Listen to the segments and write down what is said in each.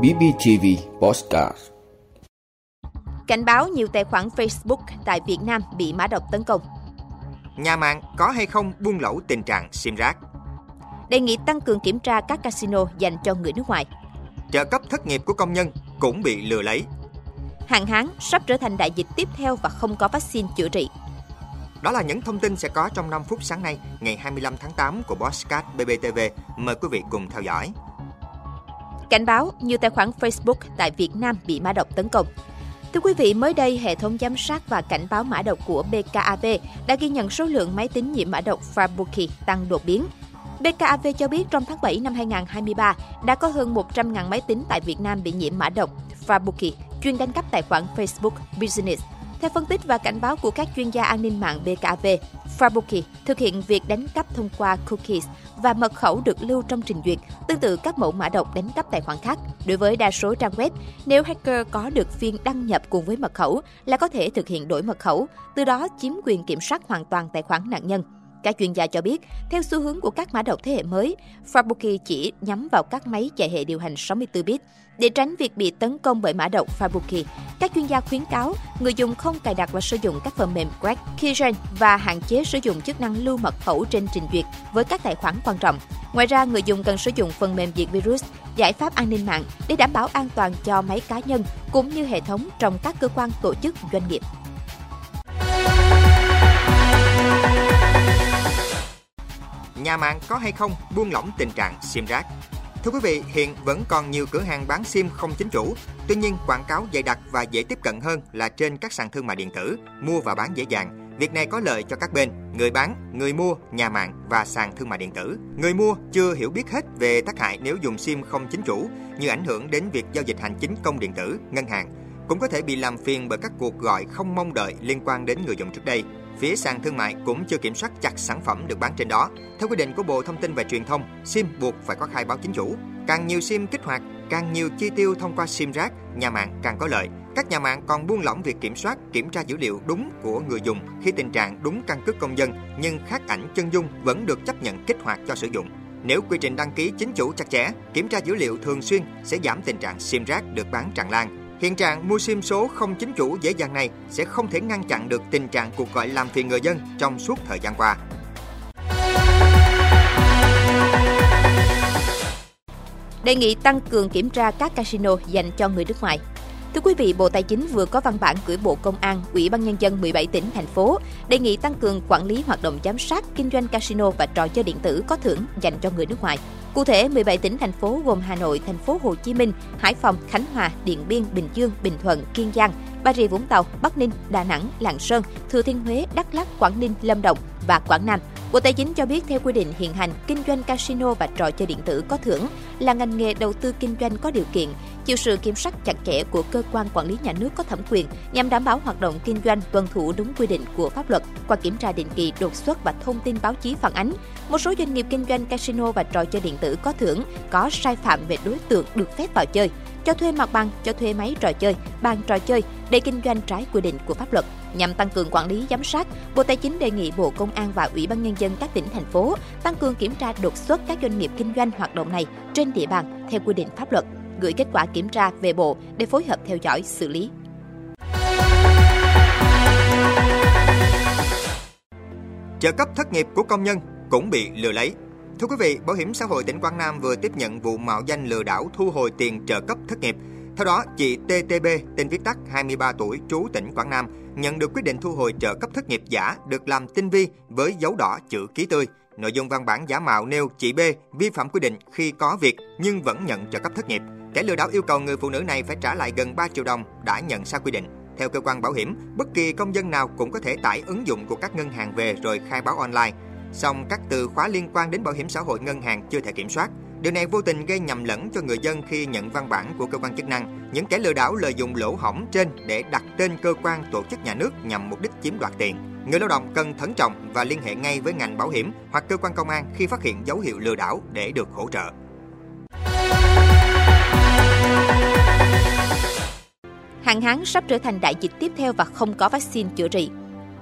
BBTV Postcard Cảnh báo nhiều tài khoản Facebook tại Việt Nam bị mã độc tấn công. Nhà mạng có hay không buông lỏng tình trạng sim rác? Đề nghị tăng cường kiểm tra các casino dành cho người nước ngoài. Trợ cấp thất nghiệp của công nhân cũng bị lừa lấy. Hạn hán sắp trở thành đại dịch tiếp theo và không có vaccine chữa trị. Đó là những thông tin sẽ có trong 5 phút sáng nay, ngày 25 tháng 8 của Bosscat BBTV. Mời quý vị cùng theo dõi. Cảnh báo nhiều tài khoản Facebook tại Việt Nam bị mã độc tấn công. Thưa quý vị, mới đây, hệ thống giám sát và cảnh báo mã độc của BKAV đã ghi nhận số lượng máy tính nhiễm mã độc Fabuki tăng đột biến. BKAV cho biết trong tháng 7 năm 2023 đã có hơn 100.000 máy tính tại Việt Nam bị nhiễm mã độc Fabuki chuyên đánh cắp tài khoản Facebook Business theo phân tích và cảnh báo của các chuyên gia an ninh mạng BKV, Fabuki thực hiện việc đánh cắp thông qua cookies và mật khẩu được lưu trong trình duyệt, tương tự các mẫu mã độc đánh cắp tài khoản khác. Đối với đa số trang web, nếu hacker có được phiên đăng nhập cùng với mật khẩu là có thể thực hiện đổi mật khẩu, từ đó chiếm quyền kiểm soát hoàn toàn tài khoản nạn nhân. Các chuyên gia cho biết, theo xu hướng của các mã độc thế hệ mới, Fabuki chỉ nhắm vào các máy chạy hệ điều hành 64 bit. Để tránh việc bị tấn công bởi mã độc Fabuki, các chuyên gia khuyến cáo người dùng không cài đặt và sử dụng các phần mềm crack, keygen và hạn chế sử dụng chức năng lưu mật khẩu trên trình duyệt với các tài khoản quan trọng. Ngoài ra, người dùng cần sử dụng phần mềm diệt virus, giải pháp an ninh mạng để đảm bảo an toàn cho máy cá nhân cũng như hệ thống trong các cơ quan tổ chức doanh nghiệp. Nhà mạng có hay không buông lỏng tình trạng sim rác? Thưa quý vị, hiện vẫn còn nhiều cửa hàng bán sim không chính chủ. Tuy nhiên, quảng cáo dày đặc và dễ tiếp cận hơn là trên các sàn thương mại điện tử, mua và bán dễ dàng. Việc này có lợi cho các bên, người bán, người mua, nhà mạng và sàn thương mại điện tử. Người mua chưa hiểu biết hết về tác hại nếu dùng sim không chính chủ, như ảnh hưởng đến việc giao dịch hành chính công điện tử, ngân hàng, cũng có thể bị làm phiền bởi các cuộc gọi không mong đợi liên quan đến người dùng trước đây. Phía sàn thương mại cũng chưa kiểm soát chặt sản phẩm được bán trên đó. Theo quy định của Bộ Thông tin và Truyền thông, SIM buộc phải có khai báo chính chủ. Càng nhiều SIM kích hoạt, càng nhiều chi tiêu thông qua SIM rác, nhà mạng càng có lợi. Các nhà mạng còn buông lỏng việc kiểm soát, kiểm tra dữ liệu đúng của người dùng khi tình trạng đúng căn cước công dân nhưng khác ảnh chân dung vẫn được chấp nhận kích hoạt cho sử dụng. Nếu quy trình đăng ký chính chủ chặt chẽ, kiểm tra dữ liệu thường xuyên sẽ giảm tình trạng SIM rác được bán tràn lan Hiện trạng mua sim số không chính chủ dễ dàng này sẽ không thể ngăn chặn được tình trạng cuộc gọi làm phiền người dân trong suốt thời gian qua. Đề nghị tăng cường kiểm tra các casino dành cho người nước ngoài. Thưa quý vị, Bộ Tài chính vừa có văn bản gửi Bộ Công an, Ủy ban Nhân dân 17 tỉnh, thành phố đề nghị tăng cường quản lý hoạt động giám sát kinh doanh casino và trò chơi điện tử có thưởng dành cho người nước ngoài. Cụ thể, 17 tỉnh thành phố gồm Hà Nội, thành phố Hồ Chí Minh, Hải Phòng, Khánh Hòa, Điện Biên, Bình Dương, Bình Thuận, Kiên Giang, Bà Rịa Vũng Tàu, Bắc Ninh, Đà Nẵng, Lạng Sơn, Thừa Thiên Huế, Đắk Lắk, Quảng Ninh, Lâm Đồng và Quảng Nam. Bộ Tài chính cho biết theo quy định hiện hành, kinh doanh casino và trò chơi điện tử có thưởng là ngành nghề đầu tư kinh doanh có điều kiện, chịu sự kiểm soát chặt chẽ của cơ quan quản lý nhà nước có thẩm quyền nhằm đảm bảo hoạt động kinh doanh tuân thủ đúng quy định của pháp luật. Qua kiểm tra định kỳ, đột xuất và thông tin báo chí phản ánh, một số doanh nghiệp kinh doanh casino và trò chơi điện tử có thưởng có sai phạm về đối tượng được phép vào chơi, cho thuê mặt bằng, cho thuê máy trò chơi, bàn trò chơi để kinh doanh trái quy định của pháp luật. Nhằm tăng cường quản lý giám sát, Bộ Tài chính đề nghị Bộ Công an và Ủy ban Nhân dân các tỉnh, thành phố tăng cường kiểm tra đột xuất các doanh nghiệp kinh doanh hoạt động này trên địa bàn theo quy định pháp luật, gửi kết quả kiểm tra về Bộ để phối hợp theo dõi, xử lý. Trợ cấp thất nghiệp của công nhân cũng bị lừa lấy. Thưa quý vị, Bảo hiểm xã hội tỉnh Quảng Nam vừa tiếp nhận vụ mạo danh lừa đảo thu hồi tiền trợ cấp thất nghiệp. Theo đó, chị TTB, tên viết tắt 23 tuổi, trú tỉnh Quảng Nam, nhận được quyết định thu hồi trợ cấp thất nghiệp giả được làm tinh vi với dấu đỏ chữ ký tươi. Nội dung văn bản giả mạo nêu chị B vi phạm quy định khi có việc nhưng vẫn nhận trợ cấp thất nghiệp. Kẻ lừa đảo yêu cầu người phụ nữ này phải trả lại gần 3 triệu đồng đã nhận sai quy định. Theo cơ quan bảo hiểm, bất kỳ công dân nào cũng có thể tải ứng dụng của các ngân hàng về rồi khai báo online. Song các từ khóa liên quan đến bảo hiểm xã hội ngân hàng chưa thể kiểm soát. Điều này vô tình gây nhầm lẫn cho người dân khi nhận văn bản của cơ quan chức năng. Những kẻ lừa đảo lợi dụng lỗ hổng trên để đặt tên cơ quan tổ chức nhà nước nhằm mục đích chiếm đoạt tiền. Người lao động cần thận trọng và liên hệ ngay với ngành bảo hiểm hoặc cơ quan công an khi phát hiện dấu hiệu lừa đảo để được hỗ trợ. Hạn hán sắp trở thành đại dịch tiếp theo và không có vaccine chữa trị.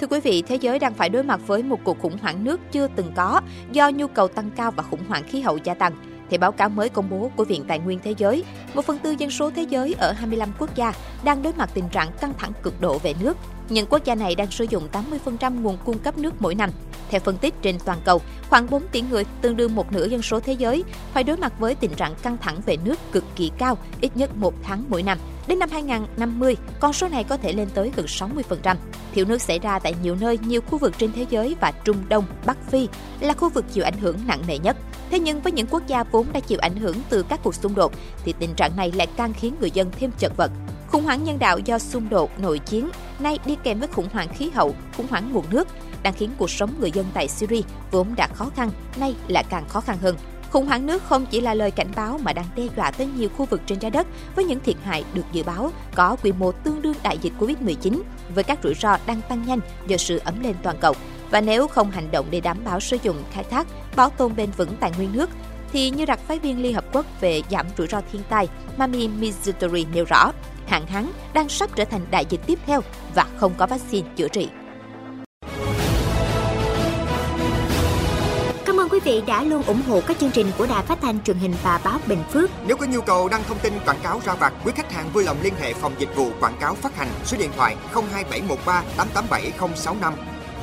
Thưa quý vị, thế giới đang phải đối mặt với một cuộc khủng hoảng nước chưa từng có do nhu cầu tăng cao và khủng hoảng khí hậu gia tăng. Theo báo cáo mới công bố của Viện Tài nguyên Thế giới, một phần tư dân số thế giới ở 25 quốc gia đang đối mặt tình trạng căng thẳng cực độ về nước. Những quốc gia này đang sử dụng 80% nguồn cung cấp nước mỗi năm. Theo phân tích trên toàn cầu, khoảng 4 tỷ người, tương đương một nửa dân số thế giới, phải đối mặt với tình trạng căng thẳng về nước cực kỳ cao, ít nhất một tháng mỗi năm. Đến năm 2050, con số này có thể lên tới gần 60%. Thiếu nước xảy ra tại nhiều nơi, nhiều khu vực trên thế giới và Trung Đông, Bắc Phi là khu vực chịu ảnh hưởng nặng nề nhất. Thế nhưng với những quốc gia vốn đã chịu ảnh hưởng từ các cuộc xung đột, thì tình trạng này lại càng khiến người dân thêm chật vật. Khủng hoảng nhân đạo do xung đột, nội chiến, nay đi kèm với khủng hoảng khí hậu, khủng hoảng nguồn nước, đang khiến cuộc sống người dân tại Syria vốn đã khó khăn, nay lại càng khó khăn hơn. Khủng hoảng nước không chỉ là lời cảnh báo mà đang đe dọa tới nhiều khu vực trên trái đất với những thiệt hại được dự báo có quy mô tương đương đại dịch Covid-19 với các rủi ro đang tăng nhanh do sự ấm lên toàn cầu. Và nếu không hành động để đảm bảo sử dụng, khai thác, bảo tồn bền vững tài nguyên nước, thì như đặc phái viên Liên Hợp Quốc về giảm rủi ro thiên tai Mami Mizutori nêu rõ, hạn hán đang sắp trở thành đại dịch tiếp theo và không có vaccine chữa trị. Cảm ơn quý vị đã luôn ủng hộ các chương trình của Đài Phát thanh truyền hình và báo Bình Phước. Nếu có nhu cầu đăng thông tin quảng cáo ra vặt, quý khách hàng vui lòng liên hệ phòng dịch vụ quảng cáo phát hành số điện thoại 02713 887065.